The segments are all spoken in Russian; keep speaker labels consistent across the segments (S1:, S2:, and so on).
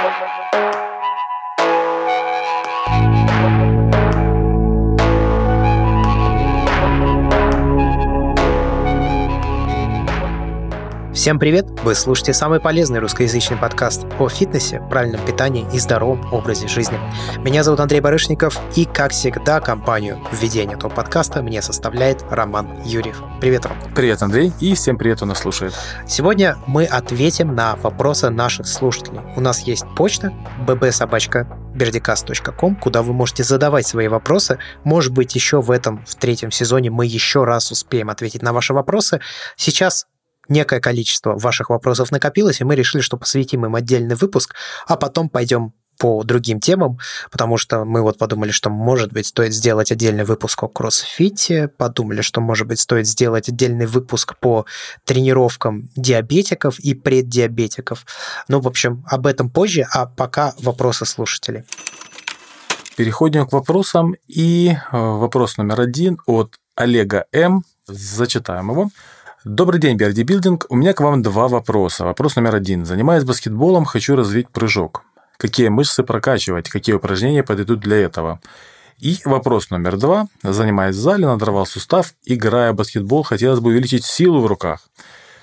S1: Thank you. Всем привет! Вы слушаете самый полезный русскоязычный подкаст о фитнесе, правильном питании и здоровом образе жизни. Меня зовут Андрей Барышников, и, как всегда, компанию введения этого подкаста мне составляет Роман Юрьев. Привет, Ром.
S2: Привет, Андрей, и всем привет, кто нас слушает.
S1: Сегодня мы ответим на вопросы наших слушателей. У нас есть почта bbsobachka berdicast.com, куда вы можете задавать свои вопросы. Может быть, еще в этом, в третьем сезоне мы еще раз успеем ответить на ваши вопросы. Сейчас некое количество ваших вопросов накопилось, и мы решили, что посвятим им отдельный выпуск, а потом пойдем по другим темам, потому что мы вот подумали, что, может быть, стоит сделать отдельный выпуск о кроссфите, подумали, что, может быть, стоит сделать отдельный выпуск по тренировкам диабетиков и преддиабетиков. Ну, в общем, об этом позже, а пока вопросы слушателей.
S2: Переходим к вопросам. И э, вопрос номер один от Олега М. Зачитаем его. Добрый день, Берди Билдинг. У меня к вам два вопроса. Вопрос номер один. Занимаясь баскетболом, хочу развить прыжок. Какие мышцы прокачивать, какие упражнения подойдут для этого? И вопрос номер два. Занимаясь в зале, надорвал сустав, играя в баскетбол, хотелось бы увеличить силу в руках.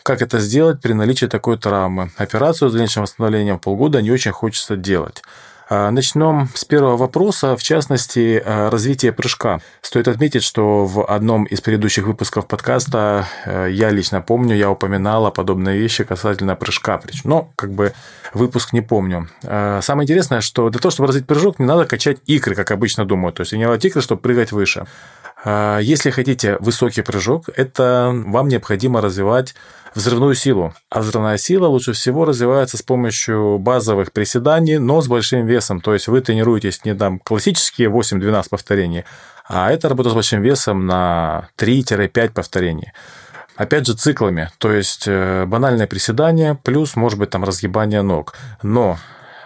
S2: Как это сделать при наличии такой травмы? Операцию с дальнейшим восстановлением полгода не очень хочется делать. А, начнем с первого вопроса, в частности, а, развитие прыжка. Стоит отметить, что в одном из предыдущих выпусков подкаста э, я лично помню, я упоминал о подобные вещи касательно прыжка. Но как бы выпуск не помню. А, самое интересное, что для того, чтобы развить прыжок, не надо качать икры, как обычно думают. То есть тренировать икры, чтобы прыгать выше. Если хотите высокий прыжок, это вам необходимо развивать взрывную силу. А взрывная сила лучше всего развивается с помощью базовых приседаний, но с большим весом. То есть вы тренируетесь не там классические 8-12 повторений, а это работа с большим весом на 3-5 повторений. Опять же, циклами, то есть э, банальное приседание плюс, может быть, там разгибание ног. Но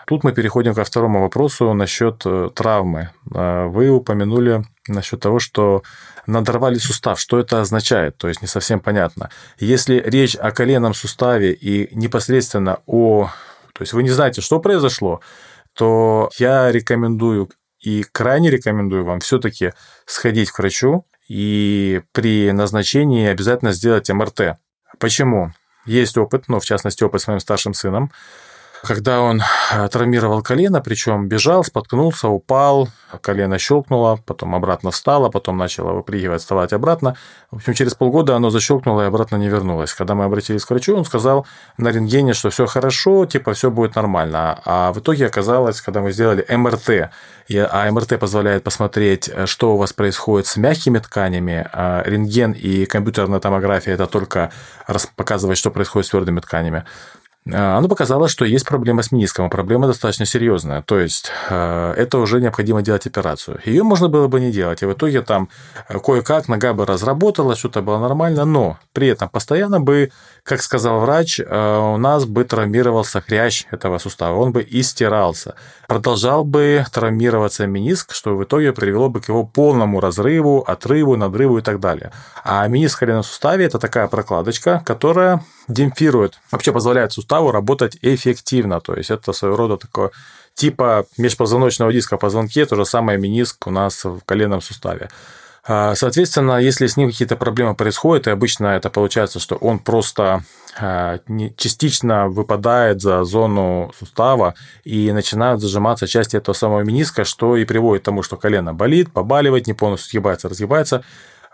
S2: Тут мы переходим ко второму вопросу насчет э, травмы. Э, вы упомянули насчет того, что надорвали сустав. Что это означает? То есть не совсем понятно. Если речь о коленном суставе и непосредственно о... То есть вы не знаете, что произошло, то я рекомендую и крайне рекомендую вам все-таки сходить к врачу и при назначении обязательно сделать МРТ. Почему? Есть опыт, но в частности опыт с моим старшим сыном, когда он э, травмировал колено, причем бежал, споткнулся, упал, колено щелкнуло, потом обратно встало, потом начало выпрыгивать, вставать обратно. В общем, через полгода оно защелкнуло и обратно не вернулось. Когда мы обратились к врачу, он сказал на рентгене, что все хорошо, типа все будет нормально. А в итоге оказалось, когда мы сделали МРТ, а МРТ позволяет посмотреть, э, что у вас происходит с мягкими тканями, а рентген и компьютерная томография это только показывает, что происходит с твердыми тканями. А, оно показало, что есть проблема с мениском, а проблема достаточно серьезная. То есть э, это уже необходимо делать операцию. Ее можно было бы не делать, и в итоге там э, кое-как нога бы разработала, что-то было нормально, но при этом постоянно бы, как сказал врач, э, у нас бы травмировался хрящ этого сустава, он бы истирался. Продолжал бы травмироваться мениск, что в итоге привело бы к его полному разрыву, отрыву, надрыву и так далее. А мениск в коленном суставе – это такая прокладочка, которая демпфирует, вообще позволяет суставу работать эффективно. То есть это своего рода такое типа межпозвоночного диска в позвонке, то же самое миниск у нас в коленном суставе. А, соответственно, если с ним какие-то проблемы происходят, и обычно это получается, что он просто а, частично выпадает за зону сустава и начинают зажиматься части этого самого мениска, что и приводит к тому, что колено болит, побаливает, не полностью сгибается, разгибается.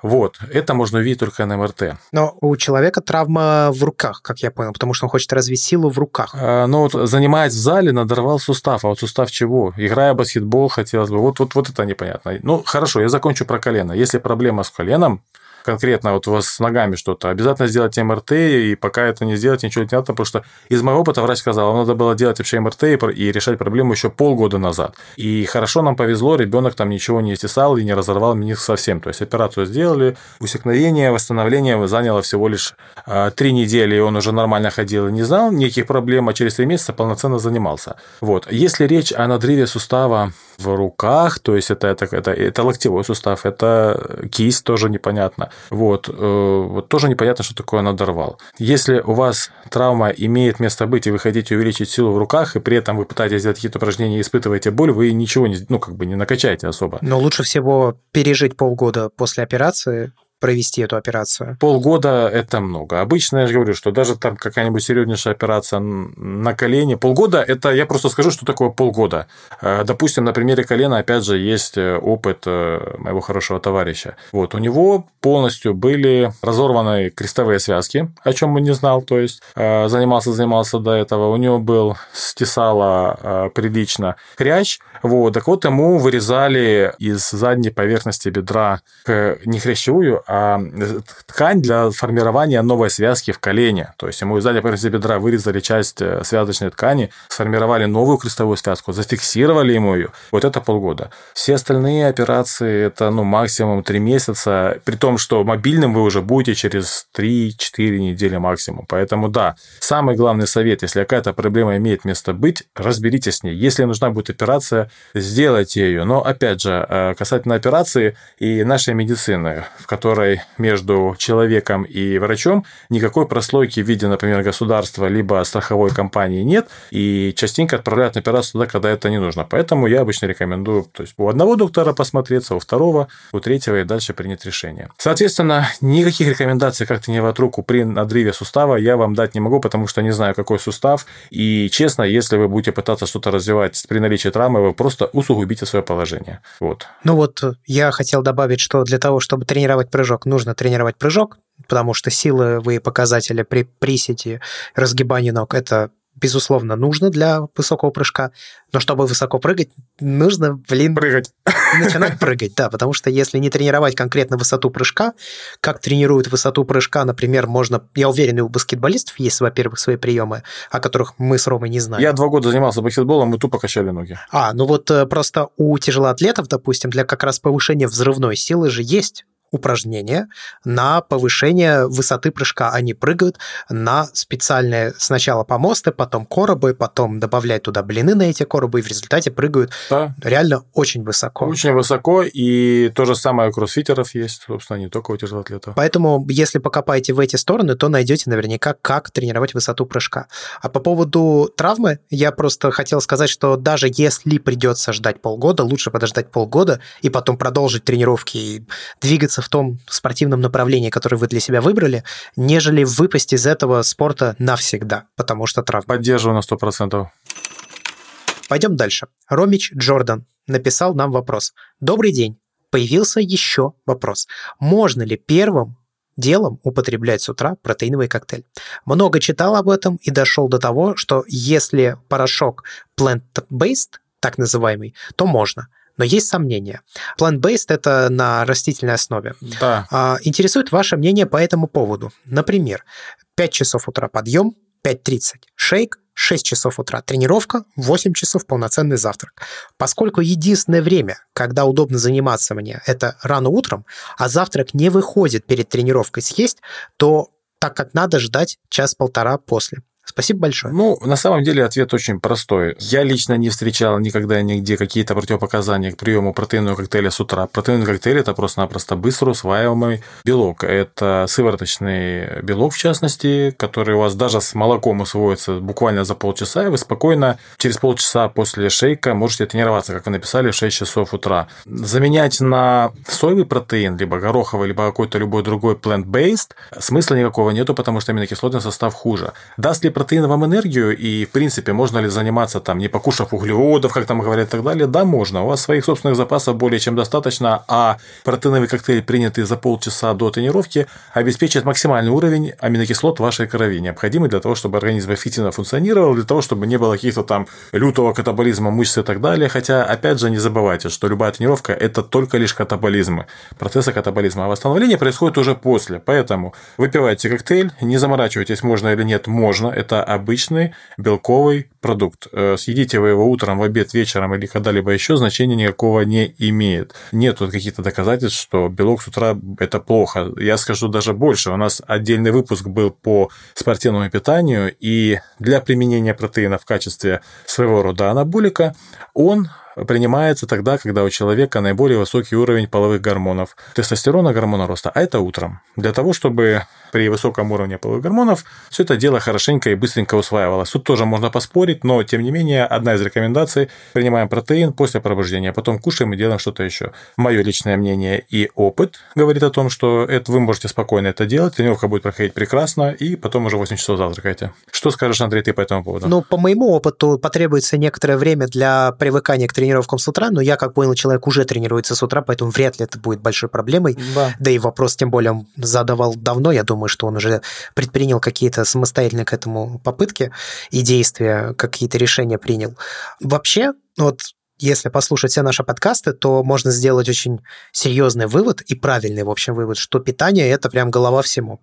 S2: Вот, это можно увидеть только на МРТ.
S1: Но у человека травма в руках, как я понял, потому что он хочет развить силу в руках.
S2: А, ну вот, занимаясь в зале, надорвал сустав. А вот сустав чего? Играя в баскетбол, хотелось бы. Вот, вот, вот это непонятно. Ну, хорошо, я закончу про колено. Если проблема с коленом, конкретно вот у вас с ногами что-то, обязательно сделать МРТ, и пока это не сделать, ничего не надо, потому что из моего опыта врач сказал, надо было делать вообще МРТ и решать проблему еще полгода назад. И хорошо нам повезло, ребенок там ничего не стесал и не разорвал мениск совсем. То есть операцию сделали, усекновение, восстановление заняло всего лишь а, три недели, и он уже нормально ходил и не знал никаких проблем, а через три месяца полноценно занимался. Вот. Если речь о надрыве сустава в руках, то есть это, это, это, это локтевой сустав, это кисть тоже непонятно. Вот, э, вот тоже непонятно, что такое надорвал. Если у вас травма имеет место быть, и вы хотите увеличить силу в руках, и при этом вы пытаетесь сделать какие-то упражнения испытываете боль, вы ничего не, ну, как бы не накачаете особо.
S1: Но лучше всего пережить полгода после операции, провести эту операцию?
S2: Полгода – это много. Обычно я же говорю, что даже там какая-нибудь серьезнейшая операция на колене, полгода – это я просто скажу, что такое полгода. Э, допустим, на примере колена, опять же, есть э, опыт э, моего хорошего товарища. Вот, у него полностью были разорваны крестовые связки, о чем он не знал, то есть занимался, занимался до этого. У него был стесало прилично хрящ, вот, так вот ему вырезали из задней поверхности бедра не хрящевую, ткань для формирования новой связки в колене. То есть ему из задней поверхности бедра вырезали часть э, связочной ткани, сформировали новую крестовую связку, зафиксировали ему ее. Вот это полгода. Все остальные операции это ну, максимум 3 месяца, при том, что мобильным вы уже будете через 3-4 недели максимум. Поэтому да, самый главный совет, если какая-то проблема имеет место быть, разберитесь с ней. Если нужна будет операция, сделайте ее. Но опять же, э, касательно операции и нашей медицины, в которой которой между человеком и врачом никакой прослойки в виде, например, государства либо страховой компании нет, и частенько отправляют на операцию туда, когда это не нужно. Поэтому я обычно рекомендую то есть у одного доктора посмотреться, у второго, у третьего и дальше принять решение. Соответственно, никаких рекомендаций, как тренировать руку при надрыве сустава я вам дать не могу, потому что не знаю, какой сустав. И честно, если вы будете пытаться что-то развивать при наличии травмы, вы просто усугубите свое положение. Вот.
S1: Ну вот я хотел добавить, что для того, чтобы тренировать прыжок, нужно тренировать прыжок, потому что силовые показатели при приседе, разгибании ног – это безусловно, нужно для высокого прыжка, но чтобы высоко прыгать, нужно, блин...
S2: Прыгать.
S1: Начинать прыгать, да, потому что если не тренировать конкретно высоту прыжка, как тренируют высоту прыжка, например, можно... Я уверен, и у баскетболистов есть, во-первых, свои приемы, о которых мы с Ромой не знаем.
S2: Я два года занимался баскетболом, мы тупо качали ноги.
S1: А, ну вот э, просто у тяжелоатлетов, допустим, для как раз повышения взрывной силы же есть упражнения на повышение высоты прыжка. Они прыгают на специальные сначала помосты, потом коробы, потом добавляют туда блины на эти коробы, и в результате прыгают да. реально очень высоко.
S2: Очень высоко, и то же самое у кроссфитеров есть, собственно, не только у тяжелоатлетов.
S1: Поэтому, если покопаете в эти стороны, то найдете наверняка, как тренировать высоту прыжка. А по поводу травмы, я просто хотел сказать, что даже если придется ждать полгода, лучше подождать полгода и потом продолжить тренировки и двигаться в том спортивном направлении, которое вы для себя выбрали, нежели выпасть из этого спорта навсегда, потому что травма.
S2: Поддерживаю на 100%.
S1: Пойдем дальше. Ромич Джордан написал нам вопрос. Добрый день. Появился еще вопрос. Можно ли первым делом употреблять с утра протеиновый коктейль. Много читал об этом и дошел до того, что если порошок plant-based, так называемый, то можно но есть сомнения. Plant-based – это на растительной основе.
S2: Да.
S1: А, интересует ваше мнение по этому поводу. Например, 5 часов утра подъем, 5.30 шейк, 6 часов утра тренировка, 8 часов полноценный завтрак. Поскольку единственное время, когда удобно заниматься мне, это рано утром, а завтрак не выходит перед тренировкой съесть, то так как надо ждать час-полтора после. Спасибо большое.
S2: Ну, на самом деле ответ очень простой. Я лично не встречал никогда нигде какие-то противопоказания к приему протеинового коктейля с утра. Протеиновый коктейль – это просто-напросто быстро усваиваемый белок. Это сывороточный белок, в частности, который у вас даже с молоком усвоится буквально за полчаса, и вы спокойно через полчаса после шейка можете тренироваться, как вы написали, в 6 часов утра. Заменять на соевый протеин, либо гороховый, либо какой-то любой другой plant-based смысла никакого нету, потому что аминокислотный состав хуже. Даст ли протеин вам энергию, и, в принципе, можно ли заниматься там, не покушав углеводов, как там говорят и так далее? Да, можно. У вас своих собственных запасов более чем достаточно, а протеиновый коктейль, принятый за полчаса до тренировки, обеспечит максимальный уровень аминокислот в вашей крови, необходимый для того, чтобы организм эффективно функционировал, для того, чтобы не было каких-то там лютого катаболизма мышц и так далее. Хотя, опять же, не забывайте, что любая тренировка – это только лишь катаболизм. Процессы катаболизма, а восстановление происходит уже после. Поэтому выпивайте коктейль, не заморачивайтесь, можно или нет, можно это обычный белковый продукт. Э, съедите вы его утром, в обед, вечером или когда-либо еще, значения никакого не имеет. Нет тут каких-то доказательств, что белок с утра – это плохо. Я скажу даже больше. У нас отдельный выпуск был по спортивному питанию, и для применения протеина в качестве своего рода анаболика он принимается тогда, когда у человека наиболее высокий уровень половых гормонов, тестостерона, гормона роста, а это утром. Для того, чтобы при высоком уровне половых гормонов все это дело хорошенько и быстренько усваивалось. Тут тоже можно поспорить, но тем не менее одна из рекомендаций – принимаем протеин после пробуждения, потом кушаем и делаем что-то еще. Мое личное мнение и опыт говорит о том, что это вы можете спокойно это делать, тренировка будет проходить прекрасно, и потом уже 8 часов завтракаете. Что скажешь, Андрей, ты по этому поводу?
S1: Ну, по моему опыту потребуется некоторое время для привыкания к тренировкам с утра, но я, как понял, человек уже тренируется с утра, поэтому вряд ли это будет большой проблемой. Да, да и вопрос, тем более, он задавал давно, я думаю, что он уже предпринял какие-то самостоятельные к этому попытки и действия, какие-то решения принял. Вообще, вот если послушать все наши подкасты, то можно сделать очень серьезный вывод и правильный, в общем, вывод, что питание – это прям голова всему.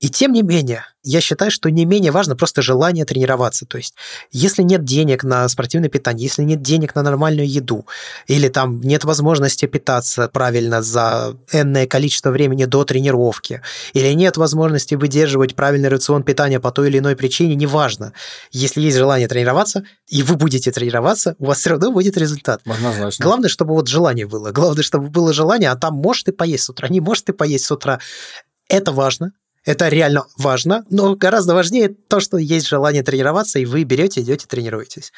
S1: И тем не менее, я считаю, что не менее важно просто желание тренироваться. То есть, если нет денег на спортивное питание, если нет денег на нормальную еду, или там нет возможности питаться правильно за энное количество времени до тренировки, или нет возможности выдерживать правильный рацион питания по той или иной причине, неважно. Если есть желание тренироваться, и вы будете тренироваться, у вас все равно будет результат.
S2: Однозначно.
S1: Главное, чтобы вот желание было. Главное, чтобы было желание, а там можешь ты поесть с утра, не можешь ты поесть с утра. Это важно, это реально важно, но гораздо важнее то, что есть желание тренироваться, и вы берете, идете, тренируетесь.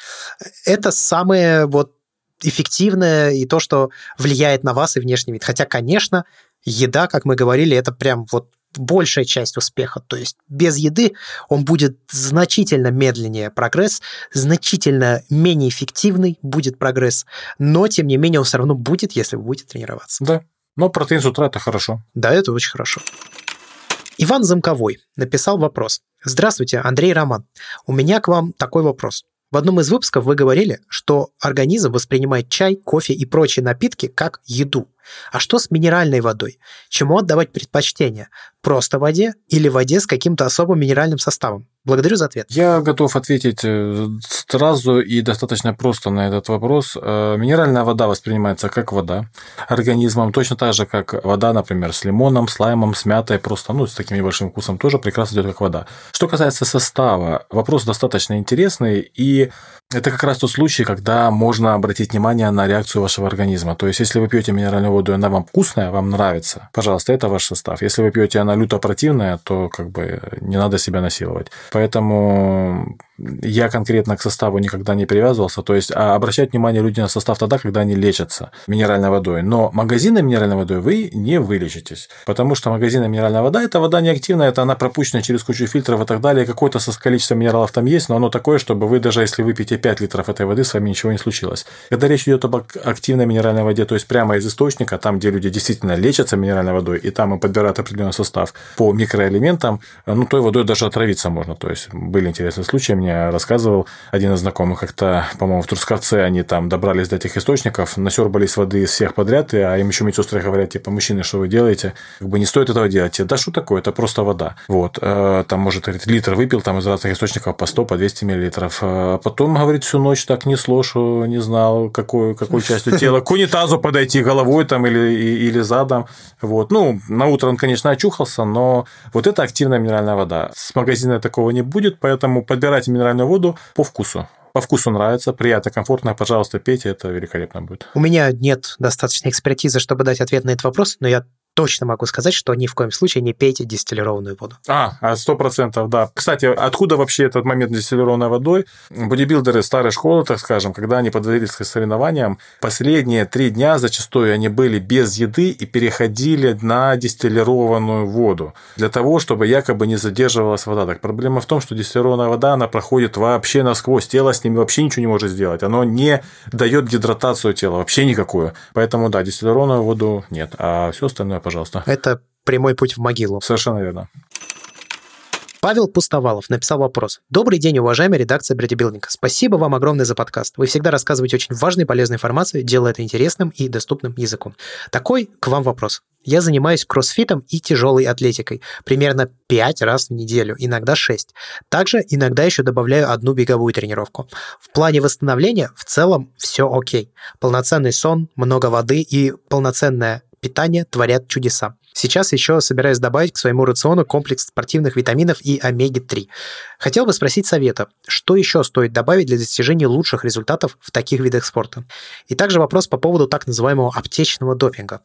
S1: Это самое вот эффективное и то, что влияет на вас и внешний вид. Хотя, конечно, еда, как мы говорили, это прям вот большая часть успеха. То есть без еды он будет значительно медленнее прогресс, значительно менее эффективный будет прогресс, но тем не менее он все равно будет, если вы будете тренироваться.
S2: Да, но протеин с утра это хорошо.
S1: Да, это очень хорошо. Иван Замковой написал вопрос. Здравствуйте, Андрей Роман. У меня к вам такой вопрос. В одном из выпусков вы говорили, что организм воспринимает чай, кофе и прочие напитки как еду. А что с минеральной водой? Чему отдавать предпочтение? Просто воде или воде с каким-то особым минеральным составом? Благодарю за ответ.
S2: Я готов ответить э, сразу и достаточно просто на этот вопрос. Э, минеральная вода воспринимается как вода организмом, точно так же, как вода, например, с лимоном, с лаймом, с мятой, просто ну, с таким небольшим вкусом тоже прекрасно идет как вода. Что касается состава, вопрос достаточно интересный, и это как раз тот случай, когда можно обратить внимание на реакцию вашего организма. То есть, если вы пьете минеральную воду, и она вам вкусная, вам нравится, пожалуйста, это ваш состав. Если вы пьете, она люто противная, то как бы не надо себя насиловать. Поэтому я конкретно к составу никогда не привязывался. То есть, а обращать внимание люди на состав тогда, когда они лечатся минеральной водой. Но магазинной минеральной водой вы не вылечитесь. Потому что магазинная минеральная вода – это вода неактивная, это она пропущена через кучу фильтров и так далее. Какое-то со количеством минералов там есть, но оно такое, чтобы вы даже если выпьете 5 литров этой воды, с вами ничего не случилось. Когда речь идет об активной минеральной воде, то есть прямо из источника, там, где люди действительно лечатся минеральной водой, и там им подбирают определенный состав по микроэлементам, ну, той водой даже отравиться можно. То есть были интересные случаи, мне рассказывал один из знакомых, как-то, по-моему, в Трускавце они там добрались до этих источников, насербались воды из всех подряд, а им еще медсестры говорят, типа, мужчины, что вы делаете? Как бы не стоит этого делать. Да что такое? Это просто вода. Вот. Э, там, может, литр выпил там из разных источников по 100, по 200 миллилитров. А потом, говорит, всю ночь так несло, что не знал, какой, какой частью тела к унитазу подойти головой там или, или задом. Вот. Ну, на утро он, конечно, очухался, но вот это активная минеральная вода. С магазина такого не будет, поэтому подбирайте минеральную воду по вкусу по вкусу нравится, приятно, комфортно, пожалуйста, пейте, это великолепно будет.
S1: У меня нет достаточной экспертизы, чтобы дать ответ на этот вопрос, но я точно могу сказать, что ни в коем случае не пейте дистиллированную воду.
S2: А, а, сто процентов, да. Кстати, откуда вообще этот момент дистиллированной водой? Бодибилдеры старой школы, так скажем, когда они подводились к соревнованиям, последние три дня зачастую они были без еды и переходили на дистиллированную воду для того, чтобы якобы не задерживалась вода. Так проблема в том, что дистиллированная вода, она проходит вообще насквозь, тело с ними вообще ничего не может сделать. Оно не дает гидратацию тела, вообще никакую. Поэтому, да, дистиллированную воду нет, а все остальное пожалуйста.
S1: Это прямой путь в могилу.
S2: Совершенно верно.
S1: Павел Пустовалов написал вопрос. Добрый день, уважаемая редакция Бредибилдинга. Спасибо вам огромное за подкаст. Вы всегда рассказываете очень важную и полезную информацию, делая это интересным и доступным языком. Такой к вам вопрос. Я занимаюсь кроссфитом и тяжелой атлетикой. Примерно 5 раз в неделю, иногда 6. Также иногда еще добавляю одну беговую тренировку. В плане восстановления в целом все окей. Полноценный сон, много воды и полноценная питания творят чудеса. Сейчас еще собираюсь добавить к своему рациону комплекс спортивных витаминов и омеги-3. Хотел бы спросить совета, что еще стоит добавить для достижения лучших результатов в таких видах спорта? И также вопрос по поводу так называемого аптечного допинга.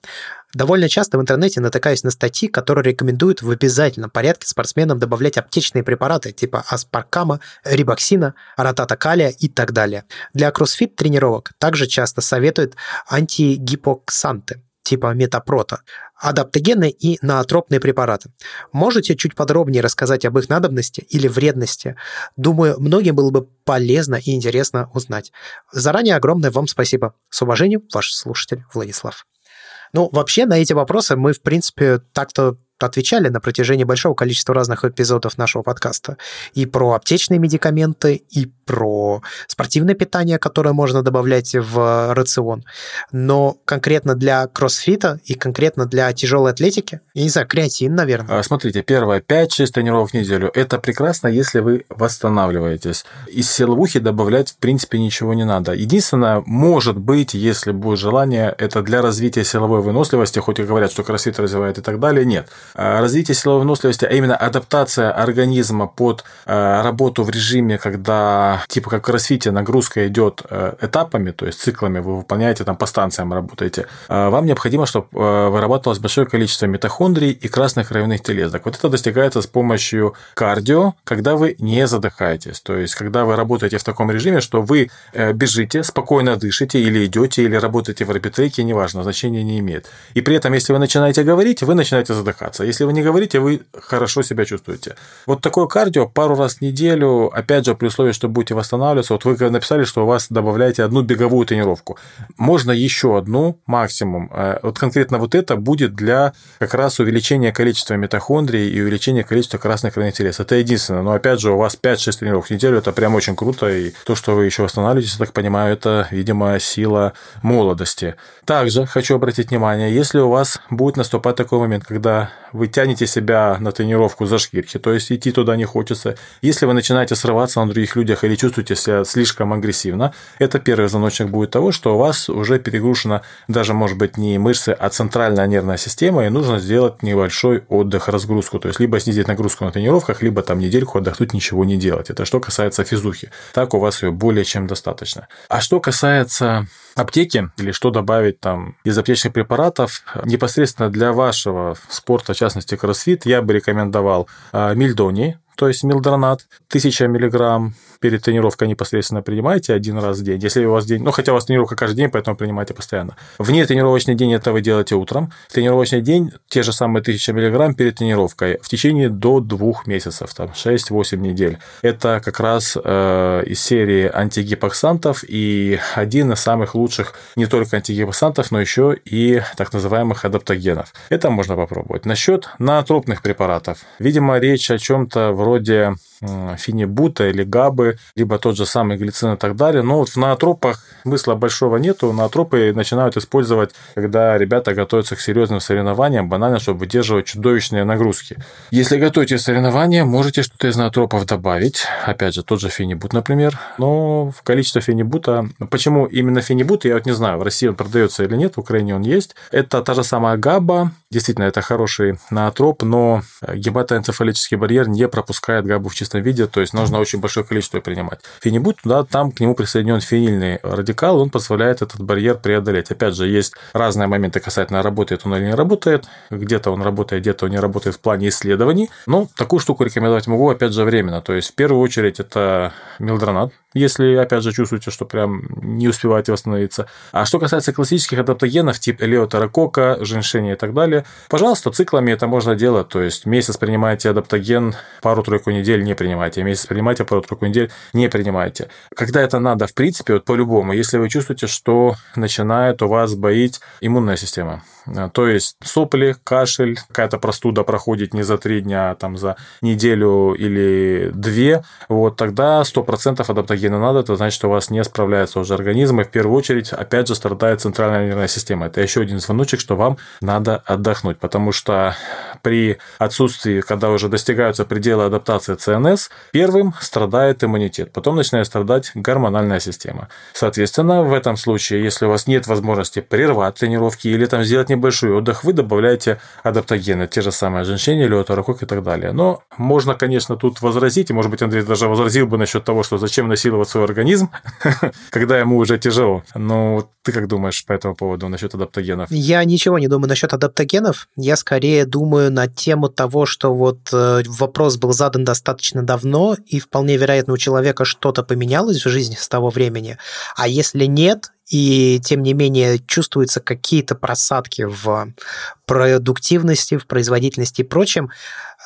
S1: Довольно часто в интернете натыкаюсь на статьи, которые рекомендуют в обязательном порядке спортсменам добавлять аптечные препараты типа аспаркама, рибоксина, аратата калия и так далее. Для кроссфит тренировок также часто советуют антигипоксанты типа метапрота, адаптогенные и наотропные препараты. Можете чуть подробнее рассказать об их надобности или вредности? Думаю, многим было бы полезно и интересно узнать. Заранее огромное вам спасибо. С уважением, ваш слушатель Владислав. Ну, вообще, на эти вопросы мы, в принципе, так-то отвечали на протяжении большого количества разных эпизодов нашего подкаста. И про аптечные медикаменты, и про спортивное питание, которое можно добавлять в рацион. Но конкретно для кроссфита и конкретно для тяжелой атлетики, я не знаю, креатин, наверное.
S2: А, смотрите, первое, 5-6 тренировок в неделю. Это прекрасно, если вы восстанавливаетесь. Из силовухи добавлять, в принципе, ничего не надо. Единственное, может быть, если будет желание, это для развития силовой выносливости, хоть и говорят, что кроссфит развивает и так далее, нет. А, развитие силовой выносливости, а именно адаптация организма под а, работу в режиме, когда типа как в кроссфите нагрузка идет э, этапами, то есть циклами, вы выполняете там по станциям работаете, вам необходимо, чтобы э, вырабатывалось большое количество митохондрий и красных кровяных телезок. Вот это достигается с помощью кардио, когда вы не задыхаетесь. То есть, когда вы работаете в таком режиме, что вы э, бежите, спокойно дышите, или идете, или работаете в арбитреке, неважно, значения не имеет. И при этом, если вы начинаете говорить, вы начинаете задыхаться. Если вы не говорите, вы хорошо себя чувствуете. Вот такое кардио пару раз в неделю, опять же, при условии, что будете восстанавливаться. Вот вы написали, что у вас добавляете одну беговую тренировку. Можно еще одну максимум. Э, вот конкретно вот это будет для как раз увеличения количества митохондрий и увеличения количества красных телец. Это единственное. Но опять же, у вас 5-6 тренировок в неделю, это прям очень круто. И то, что вы еще восстанавливаетесь, я так понимаю, это, видимо, сила молодости. Также хочу обратить внимание, если у вас будет наступать такой момент, когда вы тянете себя на тренировку за шкирки, то есть идти туда не хочется. Если вы начинаете срываться на других людях или чувствуете себя слишком агрессивно, это первый звоночек будет того, что у вас уже перегружена даже, может быть, не мышцы, а центральная нервная система, и нужно сделать небольшой отдых, разгрузку. То есть, либо снизить нагрузку на тренировках, либо там недельку отдохнуть, ничего не делать. Это что касается физухи. Так у вас ее более чем достаточно. А что касается аптеки или что добавить там из аптечных препаратов. Непосредственно для вашего спорта, в частности кроссфит, я бы рекомендовал а, мильдони, то есть милдронат, 1000 миллиграмм перед тренировкой непосредственно принимаете один раз в день. Если у вас день, ну хотя у вас тренировка каждый день, поэтому принимайте постоянно. Вне тренировочный день это вы делаете утром. Тренировочный день те же самые 1000 миллиграмм перед тренировкой в течение до двух месяцев, там 6-8 недель. Это как раз э, из серии антигипоксантов и один из самых лучших не только антигипоксантов, но еще и так называемых адаптогенов. Это можно попробовать. Насчет наотропных препаратов. Видимо, речь о чем-то вроде фенибута или габы, либо тот же самый глицин и так далее. Но вот в наотропах смысла большого нету. Наотропы начинают использовать, когда ребята готовятся к серьезным соревнованиям, банально, чтобы выдерживать чудовищные нагрузки. Если готовите соревнования, можете что-то из наотропов добавить. Опять же, тот же фенибут, например. Но в количество фенибута... Почему именно фенибут, я вот не знаю, в России он продается или нет, в Украине он есть. Это та же самая габа. Действительно, это хороший наотроп, но гематоэнцефалический барьер не пропускает габу в чистом виде, то есть нужно очень большое количество принимать. Фенибут, да, там к нему присоединен фенильный радикал, он позволяет этот барьер преодолеть. Опять же, есть разные моменты касательно работает он или не работает, где-то он работает, где-то он не работает в плане исследований, но такую штуку рекомендовать могу, опять же, временно. То есть, в первую очередь, это милдронат, если, опять же, чувствуете, что прям не успеваете восстановиться. А что касается классических адаптогенов, типа элеотерокока, женьшеня и так далее, пожалуйста, циклами это можно делать. То есть месяц принимаете адаптоген, пару-тройку недель не принимайте, месяц принимайте, пару-тройку недель не принимайте. Когда это надо, в принципе, вот по-любому, если вы чувствуете, что начинает у вас боить иммунная система, то есть сопли, кашель, какая-то простуда проходит не за три дня, а там за неделю или две, вот тогда 100% адаптогена надо, это значит, что у вас не справляется уже организм, и в первую очередь, опять же, страдает центральная нервная система. Это еще один звоночек, что вам надо отдохнуть, потому что при отсутствии, когда уже достигаются пределы адаптации ЦНС, первым страдает иммунитет, потом начинает страдать гормональная система. Соответственно, в этом случае, если у вас нет возможности прервать тренировки или там сделать небольшой отдых, вы добавляете адаптогены, те же самые женщине, леоторокок и так далее. Но можно, конечно, тут возразить, и, может быть, Андрей даже возразил бы насчет того, что зачем насиловать свой организм, когда ему уже тяжело. Но ты как думаешь по этому поводу насчет адаптогенов?
S1: Я ничего не думаю насчет адаптогенов. Я скорее думаю на тему того, что вот э, вопрос был задан достаточно давно, и вполне вероятно у человека что-то поменялось в жизни с того времени. А если нет, и тем не менее чувствуются какие-то просадки в продуктивности, в производительности и прочем,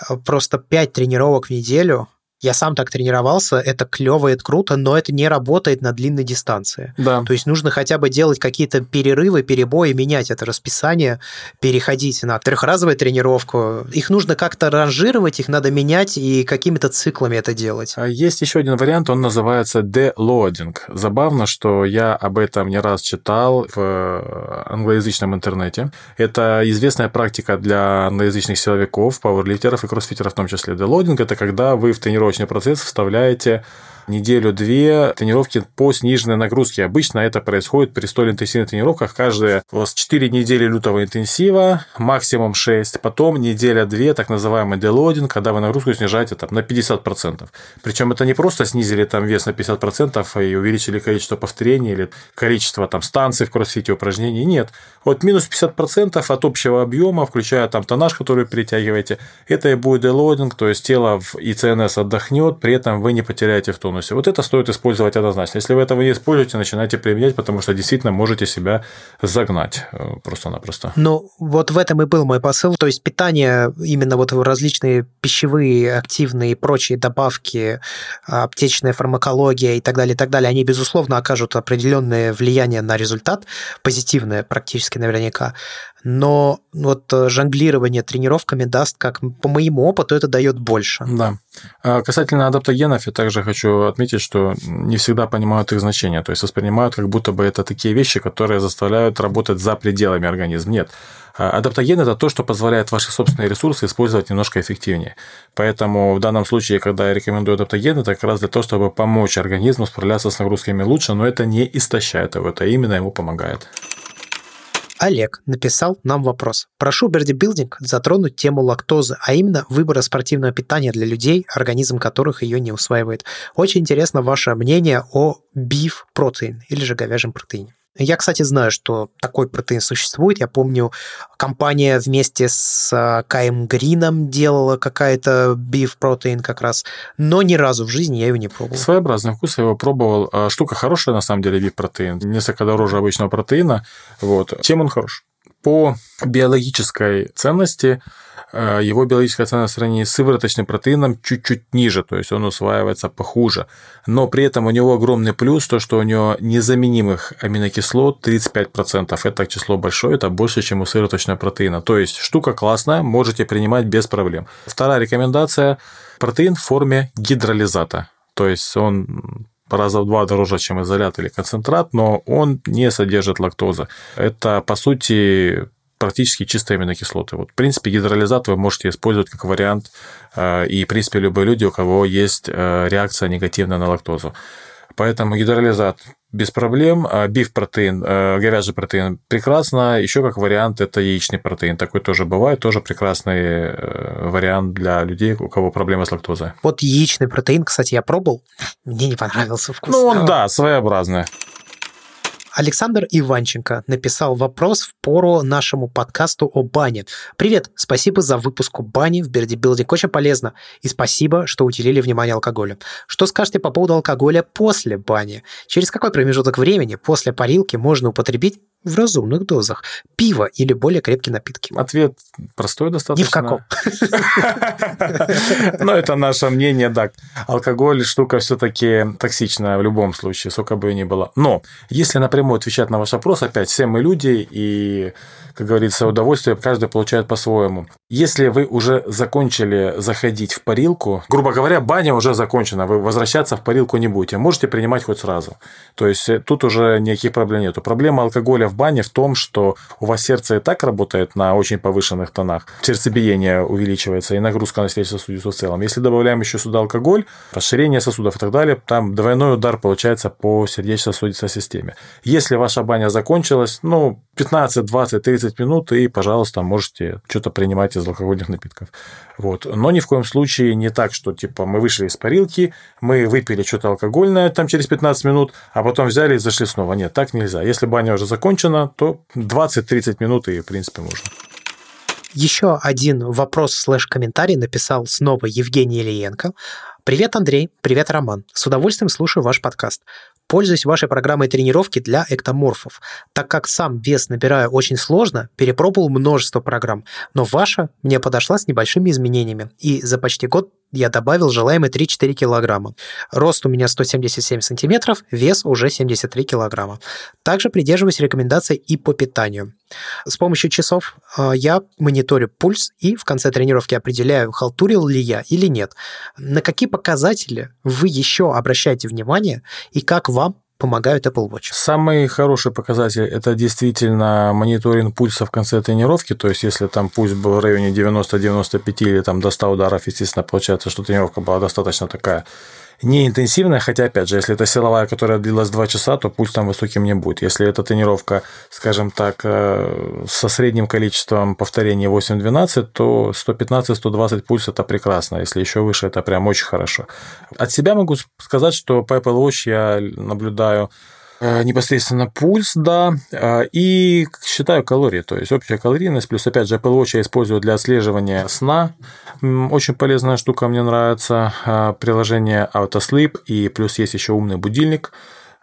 S1: э, просто 5 тренировок в неделю – я сам так тренировался, это клево, это круто, но это не работает на длинной дистанции.
S2: Да.
S1: То есть нужно хотя бы делать какие-то перерывы, перебои, менять это расписание, переходить на трехразовую тренировку. Их нужно как-то ранжировать, их надо менять и какими-то циклами это делать.
S2: А есть еще один вариант, он называется deloading. Забавно, что я об этом не раз читал в англоязычном интернете. Это известная практика для англоязычных силовиков, пауэрлифтеров и кроссфитеров в том числе. Deloading – это когда вы в тренировке тренировочный процесс вставляете неделю-две тренировки по сниженной нагрузке. Обычно это происходит при столь интенсивных тренировках. Каждые у вас 4 недели лютого интенсива, максимум 6. Потом неделя-две, так называемый делодинг, когда вы нагрузку снижаете там, на 50%. Причем это не просто снизили там вес на 50% и увеличили количество повторений или количество там станций в кроссфите упражнений. Нет. Вот минус 50% от общего объема, включая там тоннаж, который притягиваете, это и будет делодинг, то есть тело в ИЦНС отдохнет, при этом вы не потеряете в тонусе. Вот это стоит использовать однозначно. Если вы этого не используете, начинайте применять, потому что действительно можете себя загнать э, просто-напросто.
S1: Ну, вот в этом и был мой посыл. То есть питание, именно вот различные пищевые, активные и прочие добавки, аптечная фармакология и так далее, и так далее, они, безусловно, окажут определенное влияние на результат, позитивное практически наверняка но вот э, жонглирование тренировками даст, как по моему опыту, это дает больше.
S2: Да. А касательно адаптогенов, я также хочу отметить, что не всегда понимают их значение, то есть воспринимают, как будто бы это такие вещи, которые заставляют работать за пределами организма. Нет. А адаптоген – это то, что позволяет ваши собственные ресурсы использовать немножко эффективнее. Поэтому в данном случае, когда я рекомендую адаптоген, это как раз для того, чтобы помочь организму справляться с нагрузками лучше, но это не истощает его, это именно ему помогает.
S1: Олег написал нам вопрос. Прошу Бердибилдинг затронуть тему лактозы, а именно выбора спортивного питания для людей, организм которых ее не усваивает. Очень интересно ваше мнение о биф-протеин или же говяжьем протеине. Я, кстати, знаю, что такой протеин существует. Я помню, компания вместе с а, Каем Грином делала какая-то биф протеин как раз, но ни разу в жизни я его не пробовал.
S2: Своеобразный вкус, я его пробовал. А, штука хорошая, на самом деле, биф протеин. Несколько дороже обычного протеина. Вот. Чем он хорош? По биологической ценности его биологическая ценность в сравнении с сывороточным протеином чуть-чуть ниже, то есть он усваивается похуже. Но при этом у него огромный плюс, то, что у него незаменимых аминокислот 35%. Это число большое, это больше, чем у сывороточного протеина. То есть штука классная, можете принимать без проблем. Вторая рекомендация – протеин в форме гидролизата. То есть он раза в два дороже, чем изолят или концентрат, но он не содержит лактозы. Это, по сути, практически чистые аминокислоты. Вот, в принципе, гидролизат вы можете использовать как вариант, э, и, в принципе, любые люди, у кого есть э, реакция негативная на лактозу. Поэтому гидролизат без проблем. А биф-протеин, э, говяжий протеин прекрасно. Еще как вариант это яичный протеин. Такой тоже бывает. Тоже прекрасный вариант для людей, у кого проблемы с лактозой.
S1: Вот яичный протеин, кстати, я пробовал. Мне не понравился вкус.
S2: Ну, он, да, своеобразный.
S1: Александр Иванченко написал вопрос в пору нашему подкасту о бане. Привет, спасибо за выпуск о бане в Бердибилдинг, очень полезно. И спасибо, что уделили внимание алкоголю. Что скажете по поводу алкоголя после бани? Через какой промежуток времени после парилки можно употребить в разумных дозах. Пиво или более крепкие напитки?
S2: Ответ простой достаточно.
S1: Ни в каком.
S2: Но это наше мнение, да. Алкоголь штука все-таки токсичная в любом случае, сколько бы ни было. Но если напрямую отвечать на ваш вопрос, опять все мы люди, и как говорится, удовольствие каждый получает по-своему. Если вы уже закончили заходить в парилку, грубо говоря, баня уже закончена, вы возвращаться в парилку не будете, можете принимать хоть сразу. То есть тут уже никаких проблем нету. Проблема алкоголя в бане в том, что у вас сердце и так работает на очень повышенных тонах, сердцебиение увеличивается и нагрузка на сердечно-сосудистую в целом. Если добавляем еще сюда алкоголь, расширение сосудов и так далее, там двойной удар получается по сердечно-сосудистой системе. Если ваша баня закончилась, ну, 15, 20, 30 минут, и, пожалуйста, можете что-то принимать из алкогольных напитков. Вот. Но ни в коем случае не так, что типа мы вышли из парилки, мы выпили что-то алкогольное там через 15 минут, а потом взяли и зашли снова. Нет, так нельзя. Если баня уже закончена, то 20-30 минут и, в принципе, можно.
S1: Еще один вопрос слэш-комментарий написал снова Евгений Ильенко. Привет, Андрей. Привет, Роман. С удовольствием слушаю ваш подкаст. Пользуюсь вашей программой тренировки для эктоморфов. Так как сам вес набираю очень сложно, перепробовал множество программ, но ваша мне подошла с небольшими изменениями, и за почти год я добавил желаемые 3-4 килограмма. Рост у меня 177 сантиметров, вес уже 73 килограмма. Также придерживаюсь рекомендаций и по питанию. С помощью часов э, я мониторю пульс и в конце тренировки определяю, халтурил ли я или нет. На какие показатели вы еще обращаете внимание и как вам помогают Apple Watch.
S2: Самый хороший показатель – это действительно мониторинг пульса в конце тренировки, то есть если там пульс был в районе 90-95 или там до 100 ударов, естественно, получается, что тренировка была достаточно такая не интенсивная, хотя, опять же, если это силовая, которая длилась 2 часа, то пульс там высоким не будет. Если это тренировка, скажем так, э, со средним количеством повторений 8-12, то 115-120 пульс – это прекрасно. Если еще выше, это прям очень хорошо. От себя могу сказать, что по Apple Watch я наблюдаю непосредственно пульс, да, э, и считаю калории, то есть общая калорийность, плюс, опять же, Apple Watch я использую для отслеживания сна, очень полезная штука, мне нравится, э, приложение AutoSleep, и плюс есть еще умный будильник,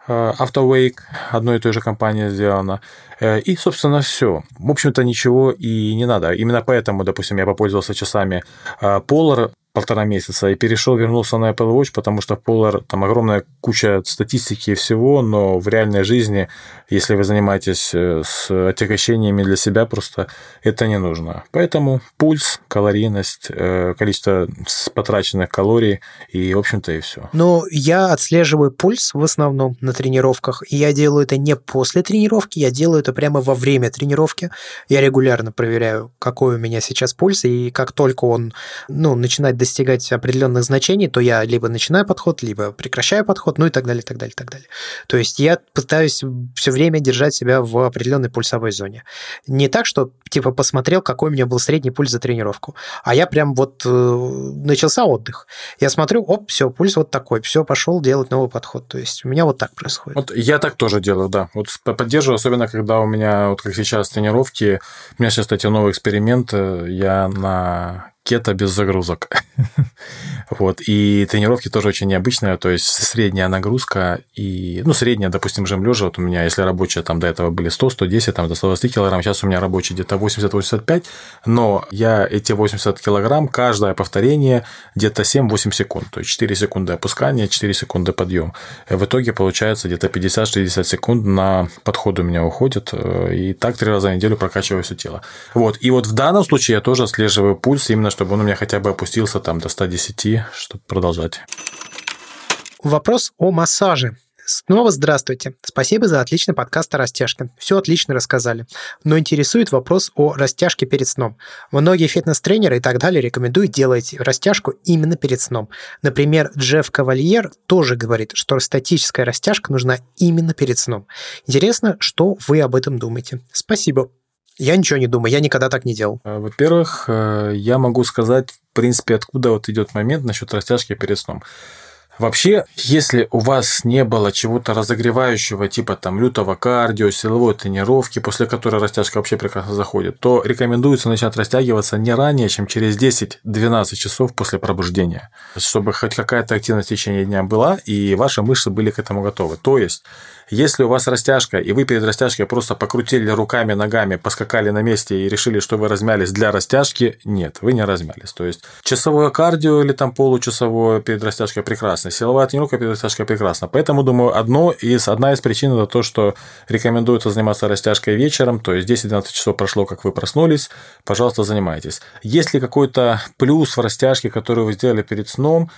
S2: AutoWake, одной и той же компании сделано. И, собственно, все. В общем-то, ничего и не надо. Именно поэтому, допустим, я попользовался часами Polar полтора месяца и перешел, вернулся на Apple Watch, потому что Polar там огромная куча статистики и всего, но в реальной жизни, если вы занимаетесь э, с отягощениями для себя, просто это не нужно. Поэтому пульс, калорийность, э, количество потраченных калорий и, в общем-то, и все.
S1: Ну, я отслеживаю пульс в основном на тренировках, и я делаю это не после тренировки, я делаю это прямо во время тренировки. Я регулярно проверяю, какой у меня сейчас пульс, и как только он ну, начинает достигать определенных значений, то я либо начинаю подход, либо прекращаю подход, ну и так далее, так далее, так далее. То есть я пытаюсь все время держать себя в определенной пульсовой зоне. Не так, что типа посмотрел, какой у меня был средний пульс за тренировку, а я прям вот э, начался отдых. Я смотрю, оп, все, пульс вот такой, все, пошел делать новый подход. То есть у меня вот так происходит.
S2: Вот я так тоже делаю, да. Вот поддерживаю, особенно когда у меня, вот как сейчас, тренировки. У меня сейчас, кстати, новый эксперимент. Я на кета без загрузок. вот. И тренировки тоже очень необычные, то есть средняя нагрузка и, ну, средняя, допустим, жим лежа, вот у меня, если рабочая там до этого были 100, 110, там до 120 килограмм, сейчас у меня рабочий где-то 80-85, но я эти 80 килограмм, каждое повторение где-то 7-8 секунд, то есть 4 секунды опускания, 4 секунды подъем. В итоге получается где-то 50-60 секунд на подход у меня уходит, э, и так три раза в неделю прокачиваю все тело. Вот. И вот в данном случае я тоже отслеживаю пульс именно чтобы он у меня хотя бы опустился там до 110, чтобы продолжать.
S1: Вопрос о массаже. Снова здравствуйте. Спасибо за отличный подкаст о растяжке. Все отлично рассказали. Но интересует вопрос о растяжке перед сном. Многие фитнес-тренеры и так далее рекомендуют делать растяжку именно перед сном. Например, Джефф Кавальер тоже говорит, что статическая растяжка нужна именно перед сном. Интересно, что вы об этом думаете. Спасибо. Я ничего не думаю, я никогда так не делал.
S2: Э, во-первых, э, я могу сказать, в принципе, откуда вот идет момент насчет растяжки перед сном. Вообще, если у вас не было чего-то разогревающего, типа там лютого кардио, силовой тренировки, после которой растяжка вообще прекрасно заходит, то рекомендуется начать растягиваться не ранее, чем через 10-12 часов после пробуждения, чтобы хоть какая-то активность в течение дня была, и ваши мышцы были к этому готовы. То есть, если у вас растяжка, и вы перед растяжкой просто покрутили руками, ногами, поскакали на месте и решили, что вы размялись для растяжки, нет, вы не размялись. То есть часовое кардио или там получасовое перед растяжкой прекрасно, силовая тренировка перед растяжкой прекрасно. Поэтому, думаю, одно из, одна из причин это то, что рекомендуется заниматься растяжкой вечером, то есть 10-12 часов прошло, как вы проснулись, пожалуйста, занимайтесь. Если какой-то плюс в растяжке, который вы сделали перед сном,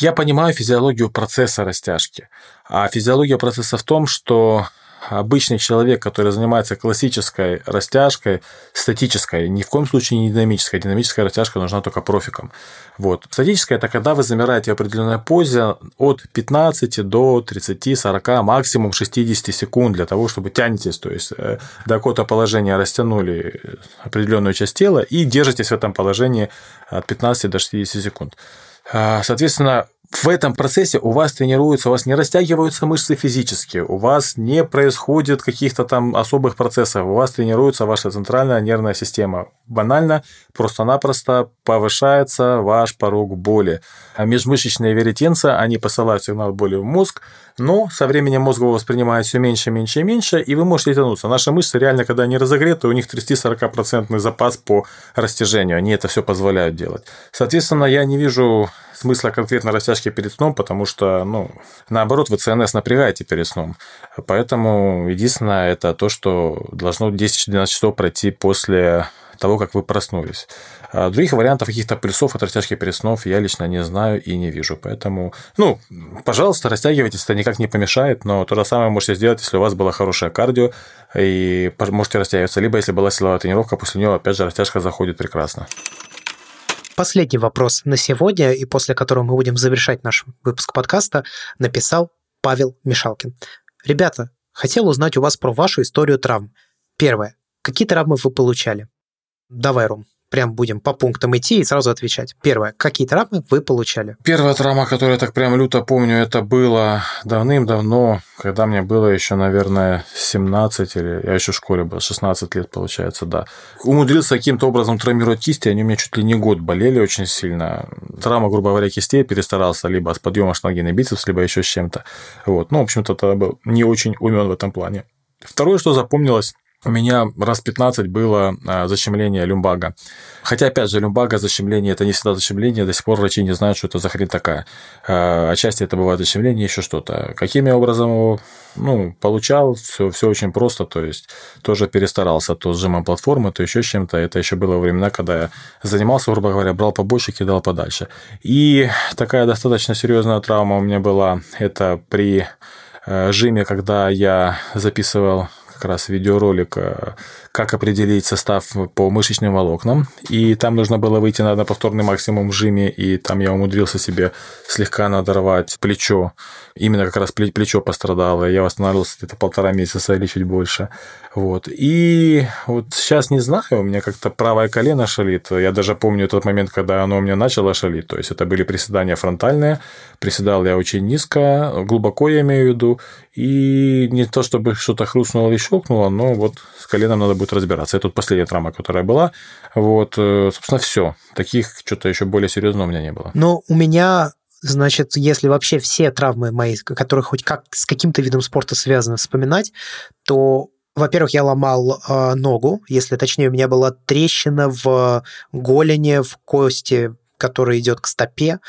S2: я понимаю физиологию процесса растяжки. А физиология процесса в том, что обычный человек, который занимается классической растяжкой, статической, ни в коем случае не динамической. Динамическая растяжка нужна только профикам. Вот. Статическая – это когда вы замираете в определенной позе от 15 до 30, 40, максимум 60 секунд для того, чтобы тянетесь, то есть э, до какого-то положения растянули определенную часть тела и держитесь в этом положении от 15 до 60 секунд. А, соответственно, в этом процессе у вас тренируются, у вас не растягиваются мышцы физически, у вас не происходит каких-то там особых процессов, у вас тренируется ваша центральная нервная система. Банально, просто-напросто повышается ваш порог боли. А межмышечные веретенцы, они посылают сигнал боли в мозг, но со временем мозг его воспринимает все меньше, меньше и меньше, и вы можете тянуться. Наши мышцы реально, когда они разогреты, у них 30-40% запас по растяжению, они это все позволяют делать. Соответственно, я не вижу смысла конкретно растяжки перед сном, потому что, ну, наоборот, вы ЦНС напрягаете перед сном. Поэтому единственное, это то, что должно 10-12 часов пройти после того, как вы проснулись. А других вариантов каких-то плюсов от растяжки перед снов я лично не знаю и не вижу. Поэтому, ну, пожалуйста, растягивайтесь, это никак не помешает, но то же самое можете сделать, если у вас было хорошее кардио, и можете растягиваться. Либо если была силовая тренировка, после нее, опять же, растяжка заходит прекрасно.
S1: Последний вопрос на сегодня, и после которого мы будем завершать наш выпуск подкаста, написал Павел Мишалкин. Ребята, хотел узнать у вас про вашу историю травм. Первое. Какие травмы вы получали? Давай, Ром прям будем по пунктам идти и сразу отвечать. Первое. Какие травмы вы получали?
S2: Первая травма, которую я так прям люто помню, это было давным-давно, когда мне было еще, наверное, 17 или я еще в школе был, 16 лет, получается, да. Умудрился каким-то образом травмировать кисти, они у меня чуть ли не год болели очень сильно. Травма, грубо говоря, кистей перестарался либо с подъема шлаги на бицепс, либо еще с чем-то. Вот. Ну, в общем-то, тогда был не очень умен в этом плане. Второе, что запомнилось, у меня раз 15 было а, защемление люмбага. Хотя, опять же, люмбага, защемление – это не всегда защемление, до сих пор врачи не знают, что это за хрень такая. А, отчасти это бывает защемление, еще что-то. Каким я образом его ну, получал, все, все очень просто, то есть тоже перестарался то сжимом платформы, то еще с чем-то. Это еще было времена, когда я занимался, грубо говоря, брал побольше, кидал подальше. И такая достаточно серьезная травма у меня была, это при э, жиме, когда я записывал как раз видеоролик, э, как определить состав по мышечным волокнам. И там нужно было выйти на, на повторный максимум в жиме, и там я умудрился себе слегка надорвать плечо. Именно как раз плечо пострадало. Я восстанавливался где-то полтора месяца или чуть больше. Вот. И вот сейчас не знаю, у меня как-то правое колено шалит. Я даже помню тот момент, когда оно у меня начало шалить. То есть это были приседания фронтальные. Приседал я очень низко, глубоко я имею в виду. И не то, чтобы что-то хрустнуло или щелкнуло, но вот с коленом надо будет разбираться. Это тут последняя травма, которая была. Вот, э, собственно, все. Таких что-то еще более серьезного у меня не было.
S1: Но у меня Значит, если вообще все травмы мои, которые хоть как с каким-то видом спорта связаны, вспоминать, то во-первых, я ломал э, ногу, если точнее, у меня была трещина в голени, в кости, которая идет к стопе.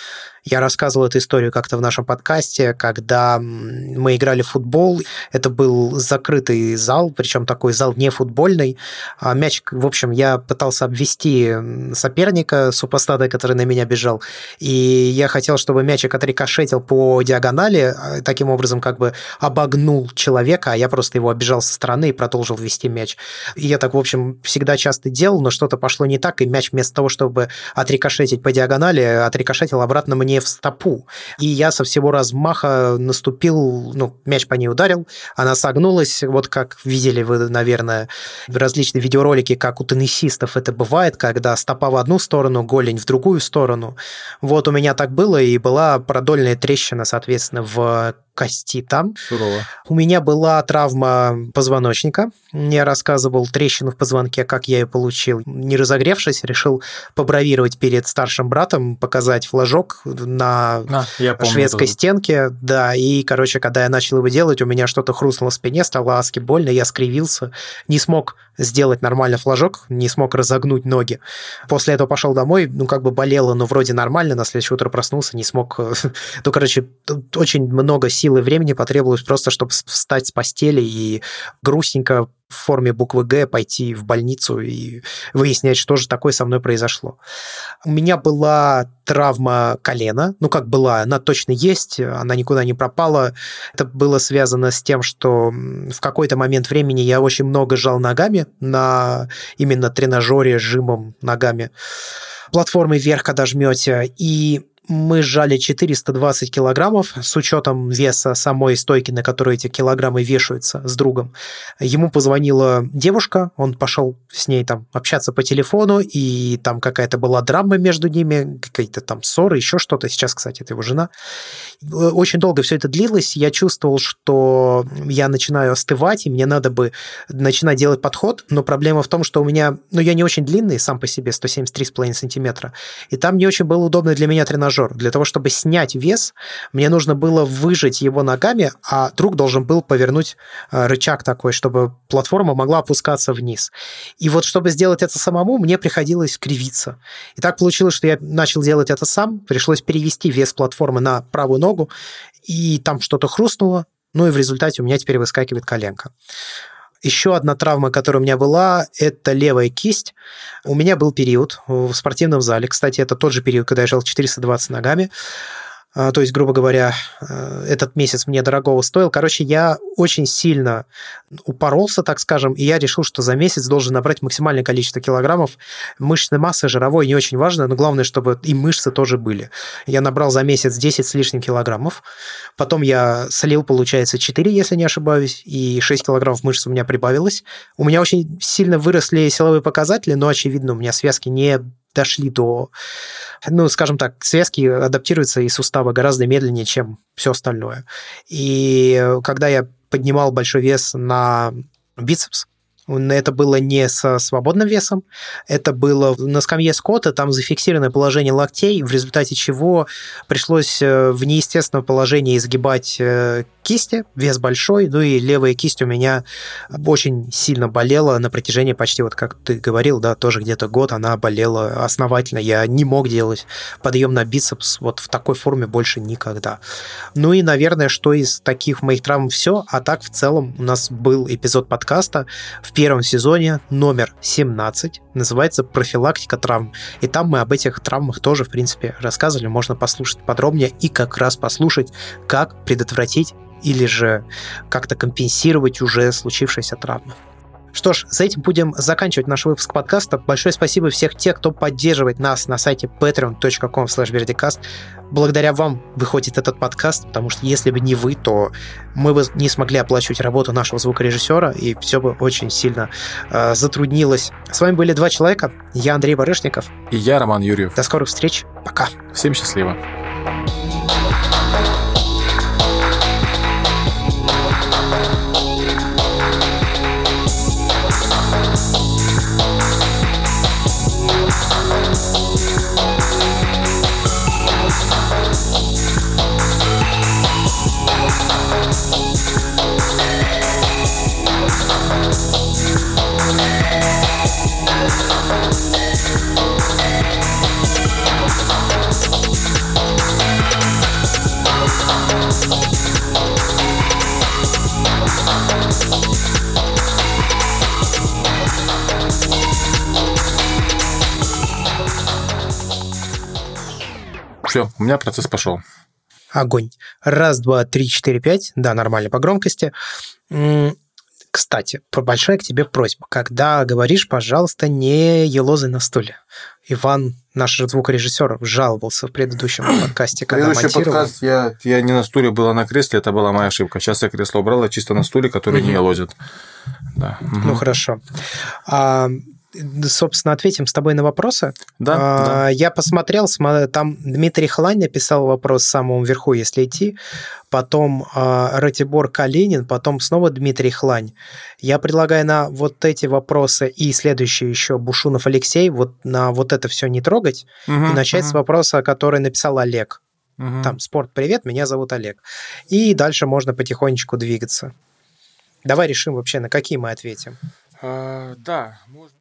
S1: Я рассказывал эту историю как-то в нашем подкасте, когда мы играли в футбол. Это был закрытый зал, причем такой зал не футбольный. А мяч, в общем, я пытался обвести соперника, супостата, который на меня бежал. И я хотел, чтобы мячик отрикошетил по диагонали, а, таким образом как бы обогнул человека, а я просто его обижал со стороны и продолжил вести мяч. И я так, в общем, всегда часто делал, но что-то пошло не так, и мяч вместо того, чтобы отрикошетить по диагонали, отрикошетил обратно мне мне в стопу. И я со всего размаха наступил, ну, мяч по ней ударил, она согнулась, вот как видели вы, наверное, в различные видеоролики, как у теннисистов это бывает, когда стопа в одну сторону, голень в другую сторону. Вот у меня так было, и была продольная трещина, соответственно, в кости там.
S2: Сурово.
S1: У меня была травма позвоночника. Я рассказывал трещину в позвонке, как я ее получил. Не разогревшись, решил побравировать перед старшим братом, показать флажок на а, помню, шведской это. стенке. Да, и, короче, когда я начал его делать, у меня что-то хрустнуло в спине, стало аски больно, я скривился, не смог сделать нормально флажок, не смог разогнуть ноги. После этого пошел домой, ну, как бы болело, но вроде нормально, на следующее утро проснулся, не смог... Ну, короче, очень много сил и времени потребовалось просто, чтобы встать с постели и грустненько в форме буквы «Г» пойти в больницу и выяснять, что же такое со мной произошло. У меня была травма колена, ну как была, она точно есть, она никуда не пропала. Это было связано с тем, что в какой-то момент времени я очень много жал ногами на именно тренажере, жимом ногами. Платформой вверх, когда жмете, и мы сжали 420 килограммов с учетом веса самой стойки, на которой эти килограммы вешаются с другом. Ему позвонила девушка, он пошел с ней там общаться по телефону, и там какая-то была драма между ними, какие-то там ссоры, еще что-то. Сейчас, кстати, это его жена. Очень долго все это длилось. Я чувствовал, что я начинаю остывать, и мне надо бы начинать делать подход, но проблема в том, что у меня, ну, я не очень длинный сам по себе, 173,5 сантиметра, и там не очень было удобно для меня тренажер тренажер. Для того, чтобы снять вес, мне нужно было выжать его ногами, а друг должен был повернуть э, рычаг такой, чтобы платформа могла опускаться вниз. И вот чтобы сделать это самому, мне приходилось кривиться. И так получилось, что я начал делать это сам, пришлось перевести вес платформы на правую ногу, и там что-то хрустнуло, ну и в результате у меня теперь выскакивает коленка. Еще одна травма, которая у меня была, это левая кисть. У меня был период в спортивном зале, кстати, это тот же период, когда я жал 420 ногами, то есть, грубо говоря, э, этот месяц мне дорогого стоил. Короче, я очень сильно упоролся, так скажем, и я решил, что за месяц должен набрать максимальное количество килограммов. Мышечной массы жировой не очень важно, но главное, чтобы и мышцы тоже были. Я набрал за месяц 10 с лишним килограммов. Потом я слил, получается, 4, если не ошибаюсь, и 6 килограммов мышц у меня прибавилось. У меня очень сильно выросли силовые показатели, но, очевидно, у меня связки не дошли до, ну, скажем так, связки адаптируются и суставы гораздо медленнее, чем все остальное. И когда я поднимал большой вес на бицепс, это было не со свободным весом, это было на скамье Скотта, там зафиксированное положение локтей, в результате чего пришлось э, в неестественном положении изгибать э, кисти, вес большой, ну и левая кисть у меня очень сильно болела на протяжении почти, вот как ты говорил, да, тоже где-то год она болела основательно. Я не мог делать подъем на бицепс вот в такой форме больше никогда. Ну и, наверное, что из таких моих травм все, а так в целом у нас был эпизод подкаста в первом сезоне номер 17, называется «Профилактика травм». И там мы об этих травмах тоже, в принципе, рассказывали, можно послушать подробнее и как раз послушать, как предотвратить или же как-то компенсировать уже случившиеся травмы. Что ж, с этим будем заканчивать наш выпуск подкаста. Большое спасибо всех тех, кто поддерживает нас на сайте patreon.com. Благодаря вам выходит этот подкаст, потому что если бы не вы, то мы бы не смогли оплачивать работу нашего звукорежиссера, и все бы очень сильно э, затруднилось. С вами были два человека. Я Андрей Барышников.
S2: И я Роман Юрьев.
S1: До скорых встреч. Пока.
S2: Всем счастливо. Все, у меня процесс пошел.
S1: Огонь. Раз, два, три, четыре, пять. Да, нормально по громкости. Кстати, большая к тебе просьба. Когда говоришь, пожалуйста, не елозы на стуле. Иван, наш звукорежиссер, жаловался в предыдущем подкасте, когда
S2: Предыдущий монтировал. подкаст я, я не на стуле был, а на кресле, это была моя ошибка. Сейчас я кресло убрал, я чисто на стуле, который не елозит.
S1: Да. Ну, хорошо. А, собственно, ответим с тобой на вопросы.
S2: Да, а,
S1: да. Я посмотрел, там Дмитрий Хлань написал вопрос в самом верху, если идти, потом а, Ратибор Калинин, потом снова Дмитрий Хлань. Я предлагаю на вот эти вопросы и следующие еще Бушунов Алексей, вот на вот это все не трогать угу, и начать угу. с вопроса, который написал Олег. Угу. Там, спорт, привет, меня зовут Олег. И дальше можно потихонечку двигаться. Давай решим вообще, на какие мы ответим.
S2: А, да, можно.